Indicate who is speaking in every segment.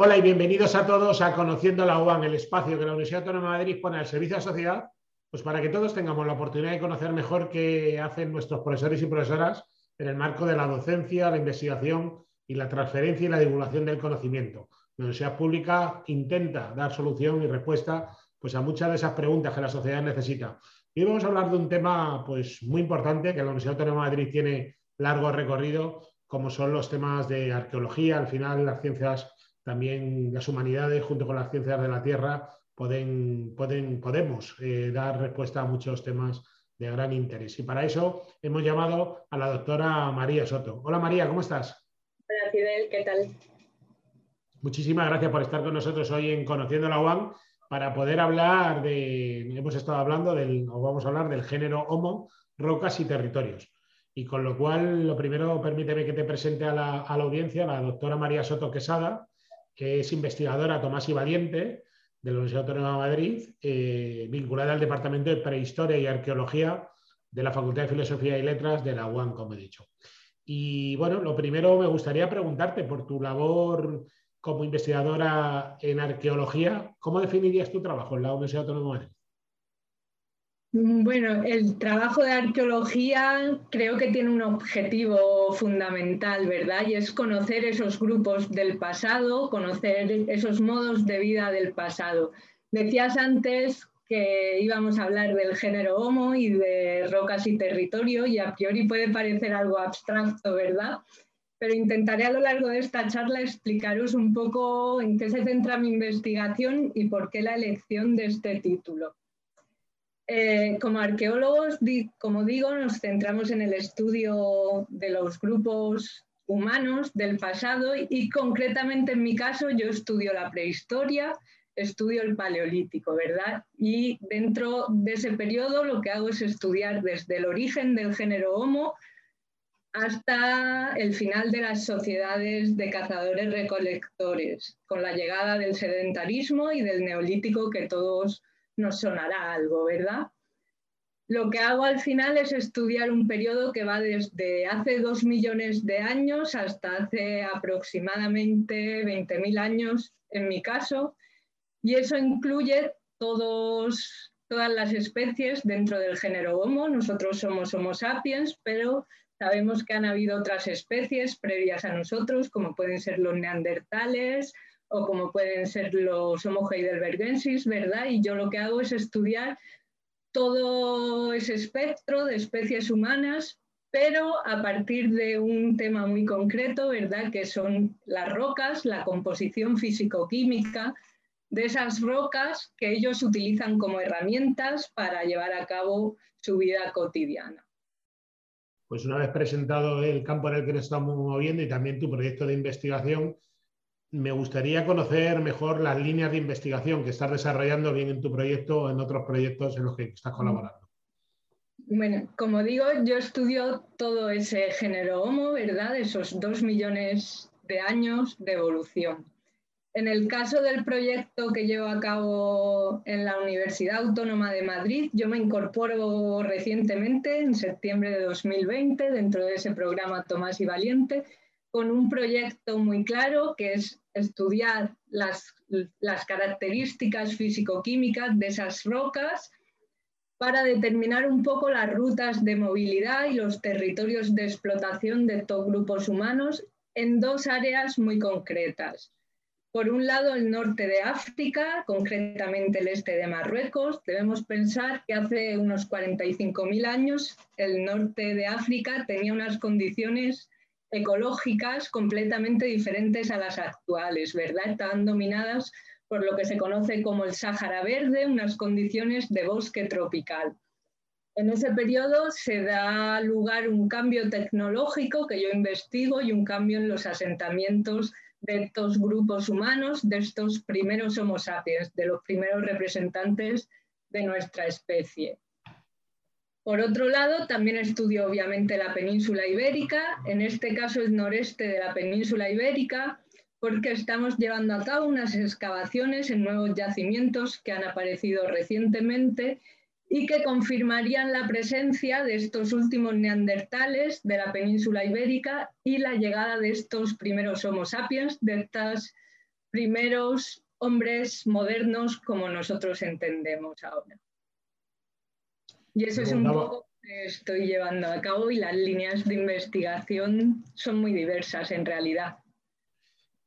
Speaker 1: Hola y bienvenidos a todos a Conociendo la UAN, el espacio que la Universidad Autónoma de Madrid pone al servicio de la sociedad, pues para que todos tengamos la oportunidad de conocer mejor qué hacen nuestros profesores y profesoras en el marco de la docencia, la investigación y la transferencia y la divulgación del conocimiento. La Universidad Pública intenta dar solución y respuesta pues, a muchas de esas preguntas que la sociedad necesita. Hoy vamos a hablar de un tema pues, muy importante que la Universidad Autónoma de Madrid tiene largo recorrido, como son los temas de arqueología, al final las ciencias también las humanidades junto con las ciencias de la Tierra pueden, pueden, podemos eh, dar respuesta a muchos temas de gran interés. Y para eso hemos llamado a la doctora María Soto. Hola María, ¿cómo estás?
Speaker 2: Hola Fidel, ¿qué tal?
Speaker 1: Muchísimas gracias por estar con nosotros hoy en Conociendo la UAM para poder hablar de, hemos estado hablando del, o vamos a hablar del género Homo, rocas y territorios. Y con lo cual, lo primero, permíteme que te presente a la, a la audiencia, la doctora María Soto Quesada, que es investigadora Tomás y Valiente de la Universidad Autónoma de Madrid, eh, vinculada al Departamento de Prehistoria y Arqueología de la Facultad de Filosofía y Letras de la UAM, como he dicho. Y bueno, lo primero me gustaría preguntarte por tu labor como investigadora en arqueología, ¿cómo definirías tu trabajo en la Universidad Autónoma de Madrid?
Speaker 2: Mm, bueno, el trabajo de arqueología creo que tiene un objetivo fundamental, ¿verdad? Y es conocer esos grupos del pasado, conocer esos modos de vida del pasado. Decías antes que íbamos a hablar del género Homo y de rocas y territorio, y a priori puede parecer algo abstracto, ¿verdad? Pero intentaré a lo largo de esta charla explicaros un poco en qué se centra mi investigación y por qué la elección de este título. Eh, como arqueólogos, como digo, nos centramos en el estudio de los grupos humanos del pasado y, concretamente en mi caso yo estudio la prehistoria, estudio el paleolítico, ¿verdad? Y dentro de ese periodo lo que hago es estudiar desde el origen del género Homo hasta el final de las sociedades de cazadores recolectores, con la llegada del sedentarismo y del neolítico que todos nos sonará algo, ¿verdad? Lo que hago al final es estudiar un periodo que va desde hace dos millones de años hasta hace aproximadamente 20.000 años en mi caso, y eso incluye todas las especies dentro del género Homo. Nosotros somos Homo sapiens, pero sabemos que han habido otras especies previas a nosotros, como pueden ser los neandertales, o como pueden ser los Homo heidelbergensis, ¿verdad? Y yo lo que hago es estudiar todo ese espectro de especies humanas, pero a partir de un tema muy concreto, ¿verdad? Que son las rocas, la composición físico-química de esas rocas que ellos utilizan como herramientas para llevar a cabo su vida cotidiana.
Speaker 1: Pues una vez presentado el campo en el que nos estamos moviendo y también tu proyecto de investigación, me gustaría conocer mejor las líneas de investigación que estás desarrollando bien en tu proyecto o en otros proyectos en los que estás colaborando.
Speaker 2: Bueno, como digo, yo estudio todo ese género Homo, ¿verdad? Esos dos millones de años de evolución. En el caso del proyecto que llevo a cabo en la Universidad Autónoma de Madrid, yo me incorporo recientemente, en septiembre de 2020, dentro de ese programa Tomás y Valiente, con un proyecto muy claro que es estudiar las, características físico-químicas de esas rocas para determinar un poco las rutas de movilidad y los territorios de explotación de estos grupos humanos en dos áreas muy concretas. Por un lado, el norte de África, concretamente el este de Marruecos. Debemos pensar que hace unos 45.000 años el norte de África tenía unas condiciones ecológicas completamente diferentes a las actuales, ¿verdad? Están dominadas por lo que se conoce como el Sáhara Verde, unas condiciones de bosque tropical. En ese periodo se da lugar un cambio tecnológico que yo investigo y un cambio en los asentamientos de estos grupos humanos, de estos primeros Homo sapiens, de los primeros representantes de nuestra especie. Por otro lado, también estudio obviamente la península ibérica, en este caso el noreste de la península ibérica, porque estamos llevando a cabo unas excavaciones en nuevos yacimientos que han aparecido recientemente y que confirmarían la presencia de estos últimos neandertales de la península ibérica y la llegada de estos primeros Homo sapiens, de estas primeros hombres modernos como nosotros entendemos ahora. Y eso es un poco que estoy llevando a cabo y las líneas de investigación son muy diversas en realidad.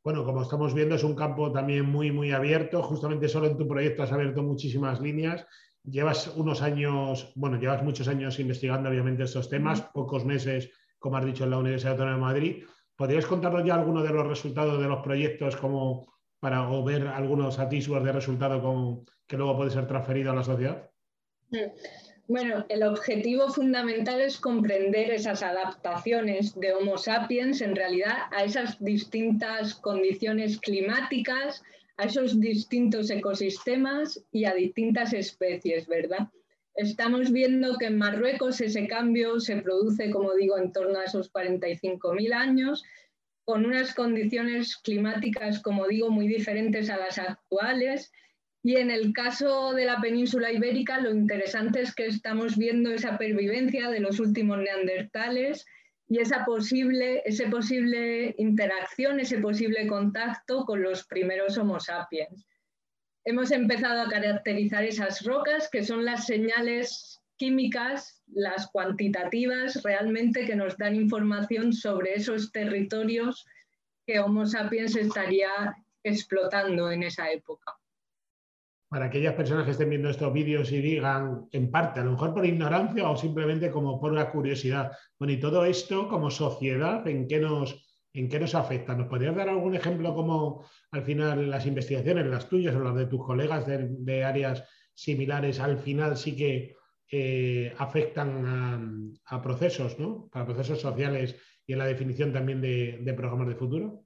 Speaker 1: Bueno, como estamos viendo, es un campo también muy, muy abierto. Justamente solo en tu proyecto has abierto muchísimas líneas. Llevas unos años, bueno, llevas muchos años investigando obviamente estos temas, pocos meses, como has dicho, en la Universidad Autónoma de Madrid. ¿Podrías contarnos ya algunos de los resultados de los proyectos como para o ver algunos atisbos de resultado que luego puede ser transferido a la sociedad?
Speaker 2: Bueno, el objetivo fundamental es comprender esas adaptaciones de Homo sapiens en realidad a esas distintas condiciones climáticas, a esos distintos ecosistemas y a distintas especies, ¿verdad? Estamos viendo que en Marruecos ese cambio se produce, como digo, en torno a esos 45.000 años, con unas condiciones climáticas, como digo, muy diferentes a las actuales y en el caso de la península ibérica, lo interesante es que estamos viendo esa pervivencia de los últimos neandertales y esa posible, ese posible interacción, ese posible contacto con los primeros Homo sapiens. Hemos empezado a caracterizar esas rocas, que son las señales químicas, las cuantitativas, realmente que nos dan información sobre esos territorios que Homo sapiens estaría explotando en esa época
Speaker 1: para aquellas personas que estén viendo estos vídeos y digan, en parte, a lo mejor por ignorancia o simplemente como por una curiosidad, bueno, y todo esto como sociedad, ¿en qué nos, en qué nos afecta? ¿Nos podrías dar algún ejemplo como al final las investigaciones, las tuyas o las de tus colegas de, áreas similares, al final sí que eh, afectan a, procesos, ¿no? Para procesos sociales y en la definición también de, de programas de futuro?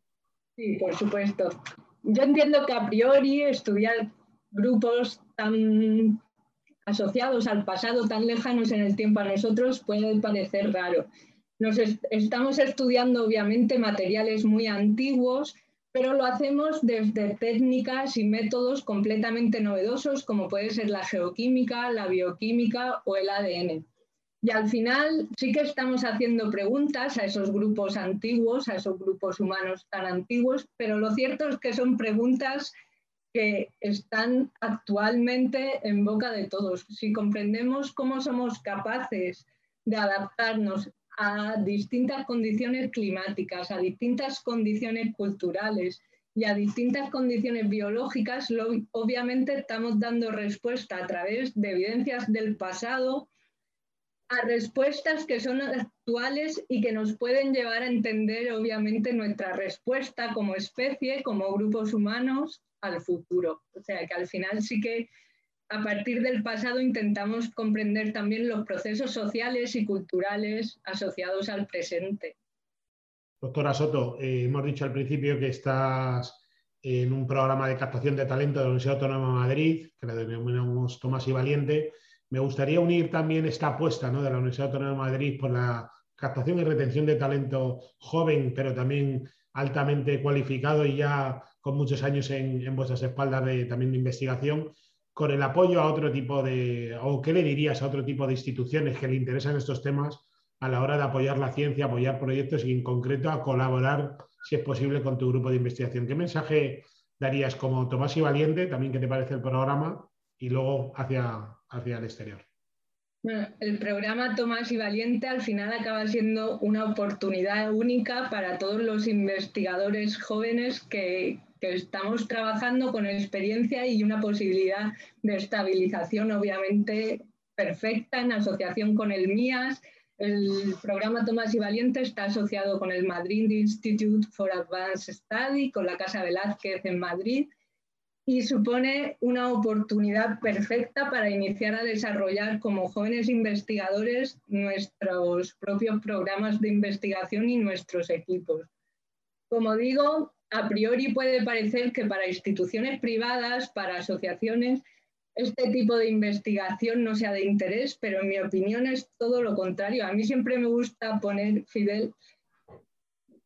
Speaker 2: Sí, por supuesto. Yo entiendo que a priori estudiar grupos tan asociados al pasado, tan lejanos en el tiempo a nosotros, puede parecer raro. Nos estamos estudiando obviamente materiales muy antiguos, pero lo hacemos desde técnicas y métodos completamente novedosos, como puede ser la geoquímica, la bioquímica o el ADN. Y al final sí que estamos haciendo preguntas a esos grupos antiguos, a esos grupos humanos tan antiguos, pero lo cierto es que son preguntas que están actualmente en boca de todos. Si comprendemos cómo somos capaces de adaptarnos a distintas condiciones climáticas, a distintas condiciones culturales y a distintas condiciones biológicas, obviamente estamos dando respuesta a través de evidencias del pasado a respuestas que son actuales y que nos pueden llevar a entender obviamente nuestra respuesta como especie, como grupos humanos al futuro. O sea, que al final sí que a partir del pasado intentamos comprender también los procesos sociales y culturales asociados al presente.
Speaker 1: Doctora Soto, eh, hemos dicho al principio que estás en un programa de captación de talento de la Universidad Autónoma de Madrid, que le denominamos Tomás y Valiente. Me gustaría unir también esta apuesta de la Universidad Autónoma de Madrid por la captación y retención de talento joven, pero también altamente cualificado y ya con muchos años en, vuestras espaldas de, también de investigación, con el apoyo a otro tipo de, o qué le dirías a otro tipo de instituciones que le interesan estos temas a la hora de apoyar la ciencia, apoyar proyectos y en concreto a colaborar, si es posible, con tu grupo de investigación. ¿Qué mensaje darías como Tomás y Valiente, también qué te parece el programa, y luego hacia, hacia el exterior?
Speaker 2: Bueno, el programa Tomás y Valiente al final acaba siendo una oportunidad única para todos los investigadores jóvenes que, estamos trabajando con experiencia y una posibilidad de estabilización obviamente perfecta en asociación con el MIAS. El programa Tomás y Valiente está asociado con el Madrid Institute for Advanced Study, con la Casa Velázquez en Madrid y supone una oportunidad perfecta para iniciar a desarrollar como jóvenes investigadores nuestros propios programas de investigación y nuestros equipos. Como digo, a priori puede parecer que para instituciones privadas, para asociaciones, este tipo de investigación no sea de interés, pero en mi opinión es todo lo contrario. A mí siempre me gusta poner, Fidel,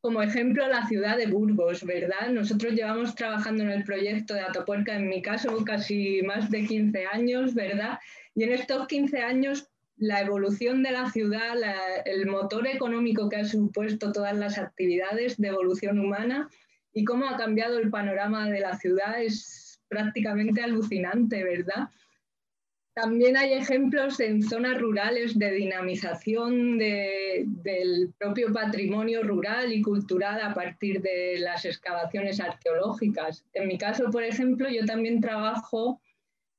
Speaker 2: como ejemplo la ciudad de Burgos, ¿verdad? Nosotros llevamos trabajando en el proyecto de Atopuerca, en mi caso, casi más de 15 años, ¿verdad? Y en estos 15 años la evolución de la ciudad, el motor económico que ha supuesto todas las actividades de evolución humana, y cómo ha cambiado el panorama de la ciudad es prácticamente alucinante, ¿verdad? También hay ejemplos en zonas rurales de dinamización del propio patrimonio rural y cultural a partir de las excavaciones arqueológicas. En mi caso, por ejemplo, yo también trabajo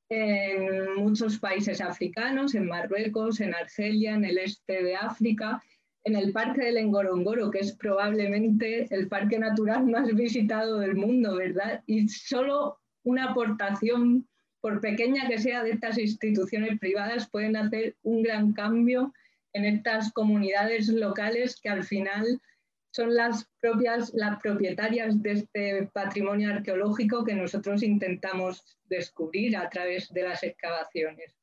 Speaker 2: en muchos países africanos, en Marruecos, en Argelia, en el este de África, en el Parque del Engorongoro, que es probablemente el parque natural más visitado del mundo, ¿verdad? Y solo una aportación por pequeña que sea de estas instituciones privadas, pueden hacer un gran cambio en estas comunidades locales que al final son las propias, las propietarias de este patrimonio arqueológico que nosotros intentamos descubrir a través de las excavaciones.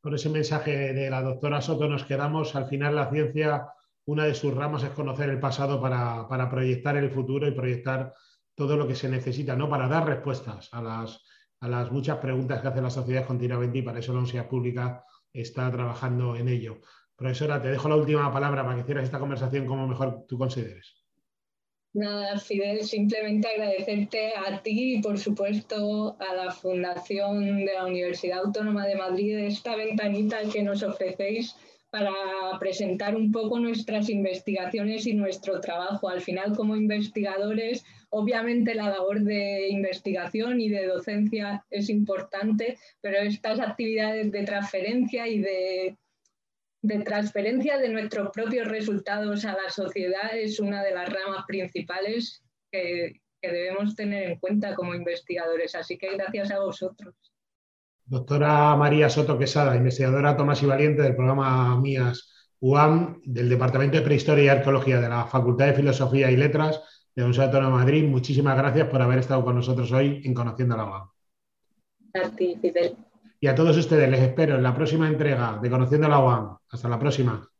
Speaker 1: Con ese mensaje de la doctora Soto nos quedamos. Al final la ciencia, una de sus ramas es conocer el pasado para, para proyectar el futuro y proyectar todo lo que se necesita, ¿no? Para dar respuestas a las, a las muchas preguntas que hace la sociedad continuamente y para eso la Universidad Pública está trabajando en ello. Profesora, te dejo la última palabra para que cierres esta conversación como mejor tú consideres.
Speaker 2: Nada, Fidel, simplemente agradecerte a ti y por supuesto a la Fundación de la Universidad Autónoma de Madrid esta ventanita que nos ofrecéis para presentar un poco nuestras investigaciones y nuestro trabajo. Al final, como investigadores, obviamente la labor de investigación y de docencia es importante, pero estas actividades de transferencia y de, transferencia de nuestros propios resultados a la sociedad es una de las ramas principales que debemos tener en cuenta como investigadores. Así que gracias a vosotros.
Speaker 1: Doctora María Soto Quesada, investigadora Tomás y Valiente del programa MIAS UAM del Departamento de Prehistoria y Arqueología de la Facultad de Filosofía y Letras de la Universidad Autónoma de Madrid. Muchísimas gracias por haber estado con nosotros hoy en Conociendo la UAM.
Speaker 2: A ti, Fidel.
Speaker 1: Y a todos ustedes les espero en la próxima entrega de Conociendo la UAM. Hasta la próxima.